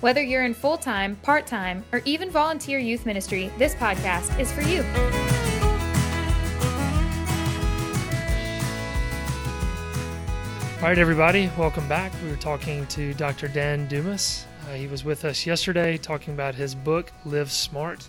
Whether you're in full time, part time, or even volunteer youth ministry, this podcast is for you. All right, everybody, welcome back. We were talking to Dr. Dan Dumas. Uh, he was with us yesterday talking about his book, Live Smart.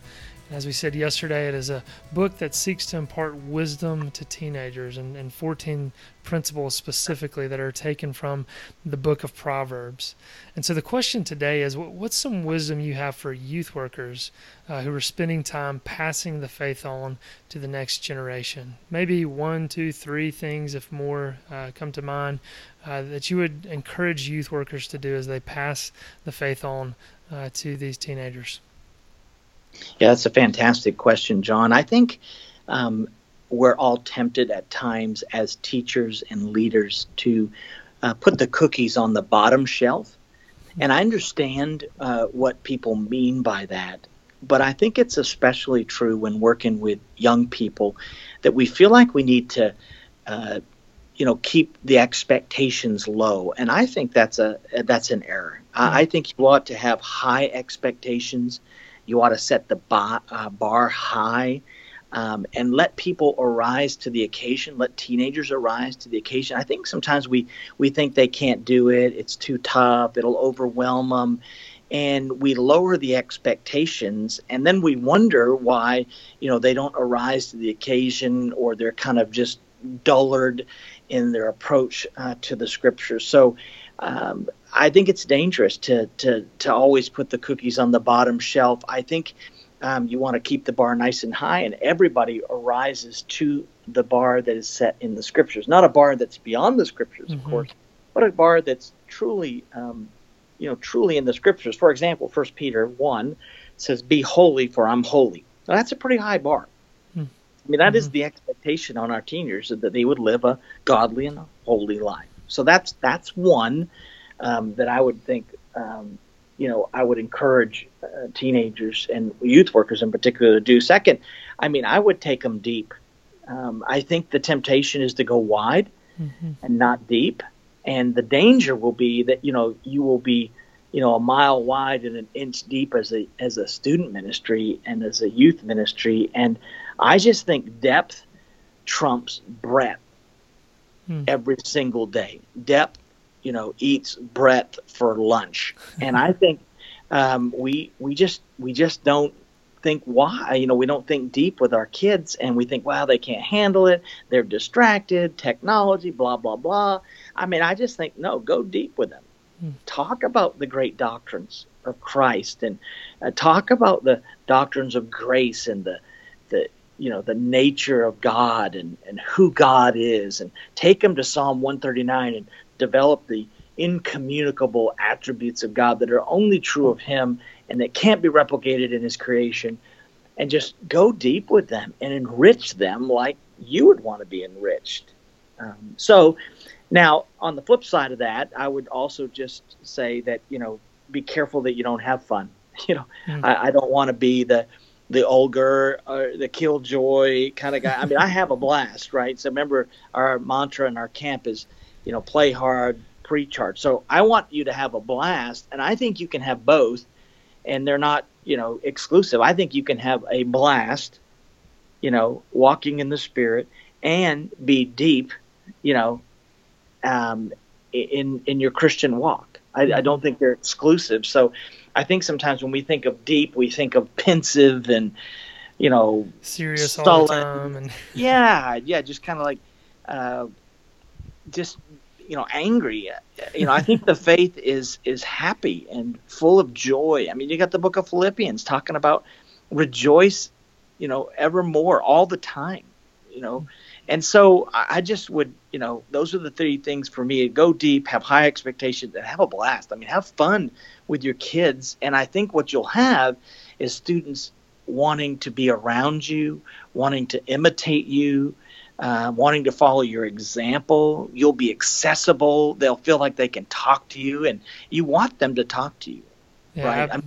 As we said yesterday, it is a book that seeks to impart wisdom to teenagers and, and 14 principles specifically that are taken from the book of Proverbs. And so the question today is what's some wisdom you have for youth workers uh, who are spending time passing the faith on to the next generation? Maybe one, two, three things, if more uh, come to mind, uh, that you would encourage youth workers to do as they pass the faith on uh, to these teenagers. Yeah, that's a fantastic question, John. I think um, we're all tempted at times as teachers and leaders to uh, put the cookies on the bottom shelf. And I understand uh, what people mean by that. But I think it's especially true when working with young people that we feel like we need to, uh, you know, keep the expectations low. And I think that's a that's an error. Mm-hmm. I think you ought to have high expectations you ought to set the bar, uh, bar high um, and let people arise to the occasion. Let teenagers arise to the occasion. I think sometimes we we think they can't do it. It's too tough. It'll overwhelm them, and we lower the expectations, and then we wonder why you know they don't arise to the occasion, or they're kind of just dullard in their approach uh, to the scriptures. So um, I think it's dangerous to, to, to always put the cookies on the bottom shelf. I think um, you want to keep the bar nice and high, and everybody arises to the bar that is set in the scriptures. Not a bar that's beyond the scriptures, mm-hmm. of course, but a bar that's truly, um, you know, truly in the scriptures. For example, First Peter one says, "Be holy, for I'm holy." Now, that's a pretty high bar. Mm-hmm. I mean, that mm-hmm. is the expectation on our teenagers that they would live a godly and a holy life. So that's that's one um, that I would think, um, you know, I would encourage uh, teenagers and youth workers in particular to do. Second, I mean, I would take them deep. Um, I think the temptation is to go wide mm-hmm. and not deep, and the danger will be that you know you will be, you know, a mile wide and an inch deep as a as a student ministry and as a youth ministry, and I just think depth trumps breadth mm. every single day. Depth you know eats breadth for lunch, and I think um, we we just we just don't think why you know we don't think deep with our kids and we think wow they can't handle it. They're distracted. Technology blah blah blah. I mean i just think no go deep with them. Hmm. talk about the great doctrines of christ and uh, talk about the doctrines of grace and the the you know the nature of god and and who god is and take them to psalm 139 and develop the incommunicable attributes of God that are only true of Him and that can't be replicated in His creation, and just go deep with them and enrich them like you would want to be enriched. Um, so, now on the flip side of that, I would also just say that you know be careful that you don't have fun. You know, mm. I, I, don't want to be the the ogre or the killjoy kind of guy. I mean, I have a blast, right? So remember, our mantra in our camp is you know, play hard, preach hard. So I want you to have a blast, and I think you can have both, and they're not, you know, exclusive. I think you can have a blast, you know, walking in the Spirit, and be deep, you know, um, in in your Christian walk. I, I don't think they're exclusive. So I think sometimes when we think of deep, we think of pensive and you know serious all the time and yeah yeah just kind of like uh, just you know angry. You know i think the faith is is happy and full of joy. I mean you got the book of philippians talking about rejoice you know evermore all the time you know. And so i just would you know those are the three things for me. Go deep have high expectations and have a blast. I mean have fun with your kids. And i think what you'll have is students wanting to be around you, wanting to imitate you, uh, wanting to follow your example. You'll be accessible. They'll feel like they can talk to you, and you want them to talk to you. Yeah, right? ab-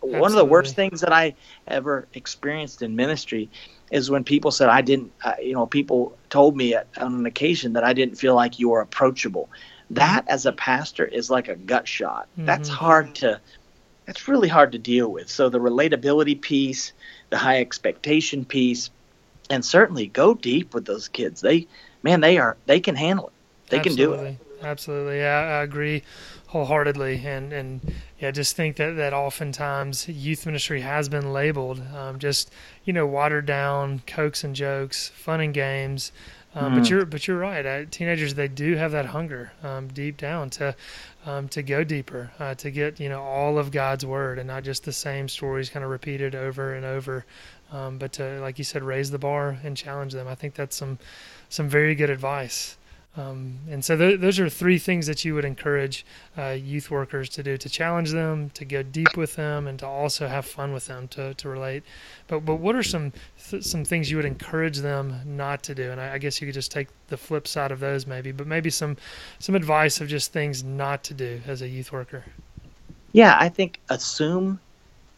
one of the worst things that I ever experienced in ministry is when people said I didn't, uh, you know, people told me at, on an occasion that I didn't feel like you were approachable. That, as a pastor, is like a gut shot. That's Mhm. hard to, that's really hard to deal with. So the relatability piece, the high expectation piece, and certainly go deep with those kids. They, man, they are, they can handle it. They can do it. Absolutely. Absolutely. Yeah, I agree wholeheartedly. And, and yeah, just think that, that oftentimes youth ministry has been labeled um, just, you know, watered down, cokes and jokes, fun and games. Um, But Mhm. you're but you're right. Uh, teenagers they do have that hunger um, deep down to um, to go deeper, uh, to get you know all of God's word and not just the same stories kind of repeated over and over, um, but to like you said, raise the bar and challenge them. I think that's some some very good advice. Um, and so th- those are three things that you would encourage uh, youth workers to do: to challenge them, to go deep with them, and to also have fun with them, to, to relate. But but what are some th- some things you would encourage them not to do? And I, I guess you could just take the flip side of those, maybe. But maybe some some advice of just things not to do as a youth worker. Yeah, I think assume,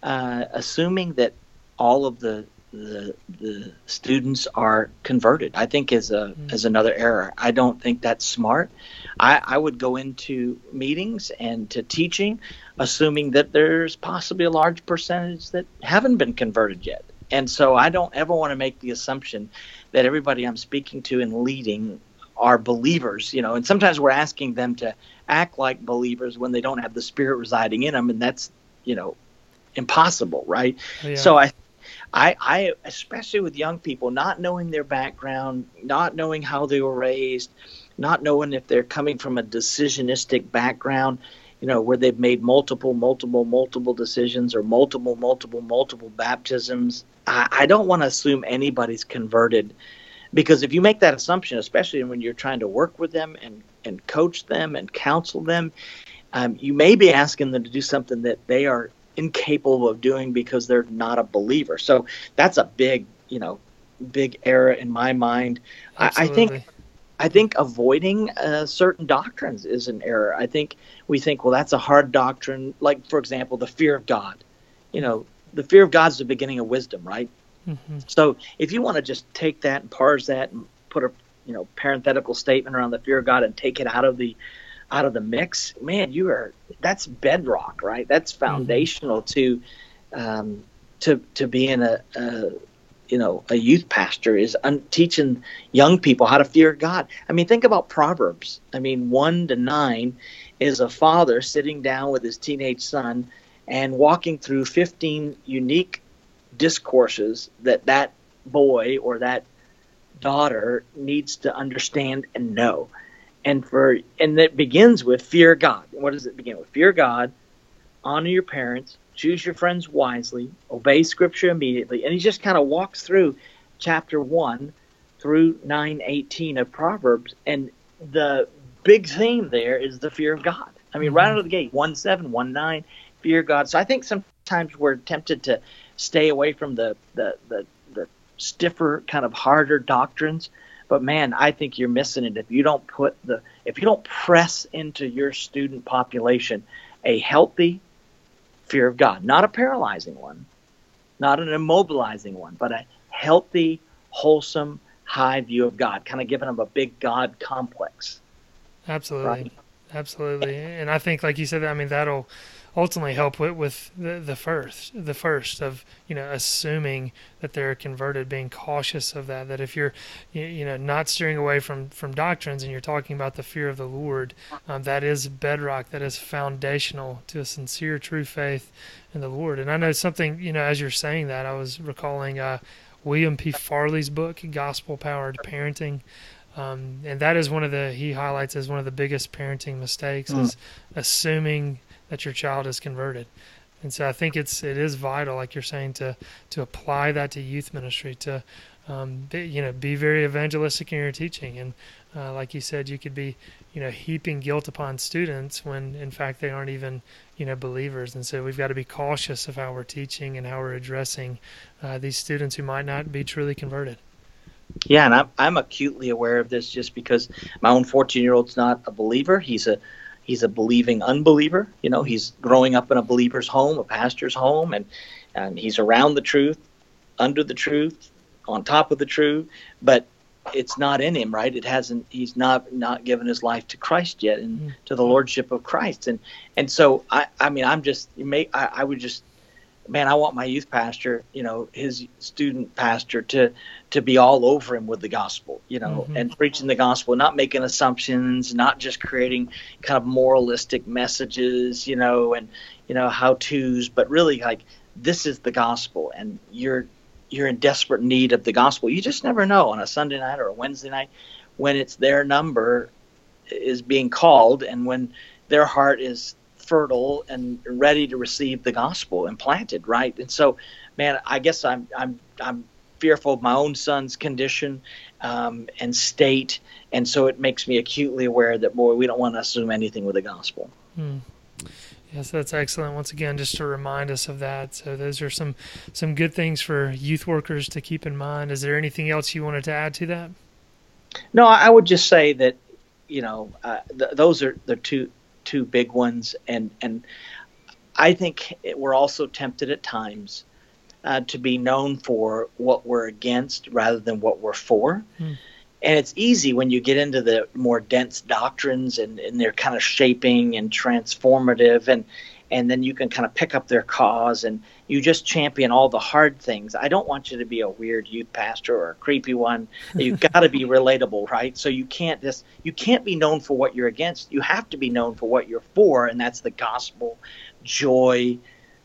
uh, assuming that all of the the the students are converted, I think is a Mm. is another error. I don't think that's smart. I, I would go into meetings and to teaching, assuming that there's possibly a large percentage that haven't been converted yet. And so I don't ever want to make the assumption that everybody I'm speaking to and leading are believers, you know, and sometimes we're asking them to act like believers when they don't have the spirit residing in them and that's, you know, impossible, right? Yeah. So I I, I especially with young people not knowing their background not knowing how they were raised not knowing if they're coming from a decisionistic background you know where they've made multiple multiple multiple decisions or multiple multiple multiple baptisms. I, I don't want to assume anybody's converted because if you make that assumption especially when you're trying to work with them and and coach them and counsel them um, you may be asking them to do something that they are incapable of doing because they're not a believer. So that's a big, you know, big error in my mind. I, I think I think avoiding uh, certain doctrines is an error. I think we think, well, that's a hard doctrine. Like, for example, the fear of God. You know, the fear of God is the beginning of wisdom, right? Mhm. So if you want to just take that and parse that and put a you know parenthetical statement around the fear of God and take it out of the out of the mix, man, you are that's bedrock, right? That's foundational to um, to to being a, a you know a youth pastor is un- teaching young people how to fear God. I mean, think about Proverbs. I mean, one to nine is a father sitting down with his teenage son and walking through 15 unique discourses that that boy or that daughter needs to understand and know and for and it begins with fear God. What does it begin with? Fear God, honor your parents, choose your friends wisely, obey Scripture immediately, and he just kind of walks through chapter one through nine eighteen of Proverbs, and the big theme there is the fear of God. I mean, right Mhm. out of the gate, one seven, one nine, fear God. So I think sometimes we're tempted to stay away from the the the, the stiffer, kind of harder doctrines. But man, I think you're missing it if you don't put the if you don't press into your student population a healthy fear of God, not a paralyzing one, not an immobilizing one, but a healthy, wholesome, high view of God, kind of giving them a big God complex. Absolutely. Right. Absolutely. And I think, like you said, I mean, that'll ultimately help with, with the, the first, the first of, you know, assuming that they're converted, being cautious of that, that if you're, you, you know, not steering away from, from doctrines and you're talking about the fear of the Lord, um, that is bedrock, that is foundational to a sincere, true faith in the Lord. And I know something, you know, as you're saying that, I was recalling uh, William P. Farley's book, Gospel Powered Parenting. Um, and that is one of the he highlights as one of the biggest parenting mistakes Mm. is assuming that your child is converted. And so I think it's it is vital, like you're saying, to to apply that to youth ministry, to um, be, you know, be very evangelistic in your teaching. And uh, like you said, you could be, you know, heaping guilt upon students when in fact they aren't even, you know, believers. And so we've got to be cautious of how we're teaching and how we're addressing uh, these students who might not be truly converted. Yeah, and I'm I'm acutely aware of this just because my own 14 year old's not a believer. He's a he's a believing unbeliever. You know, he's growing up in a believer's home, a pastor's home, and and he's around the truth, under the truth, on top of the truth, but it's not in him, right? It hasn't. He's not not given his life to Christ yet, and mm. to the lordship of Christ, and and so I I mean I'm just you may I, I would just man, I want my youth pastor, you know, his student pastor to to be all over him with the gospel, you know, mm-hmm. and preaching the gospel, not making assumptions, not just creating kind of moralistic messages, you know, and you know how tos, but really like this is the gospel, and you're you're in desperate need of the gospel. You just never know on a Sunday night or a Wednesday night when it's their number is being called, and when their heart is fertile and ready to receive the gospel and planted, right? And so, man, I guess I'm I'm I'm fearful of my own son's condition um, and state, and so it makes me acutely aware that boy, we don't want to assume anything with the gospel. Hmm. Yes, that's excellent. Once again, just to remind us of that. So those are some some good things for youth workers to keep in mind. Is there anything else you wanted to add to that? No, I would just say that you know uh, th- those are the two two big ones, and and I think it, we're also tempted at times uh, to be known for what we're against rather than what we're for. Hmm. And it's easy when you get into the more dense doctrines and, and they're kind of shaping and transformative and and then you can kind of pick up their cause and you just champion all the hard things. I don't want you to be a weird youth pastor or a creepy one. You've got to be relatable, right? So you can't just you can't be known for what you're against. You have to be known for what you're for, and that's the gospel, joy,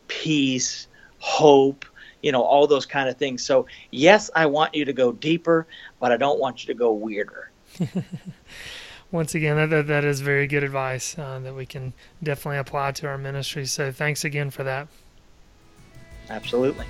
peace, hope, you know, all those kind of things. So yes, I want you to go deeper, but I don't want you to go weirder. once again, that, that, is very good advice uh, that we can definitely apply to our ministry. So thanks again for that. Absolutely.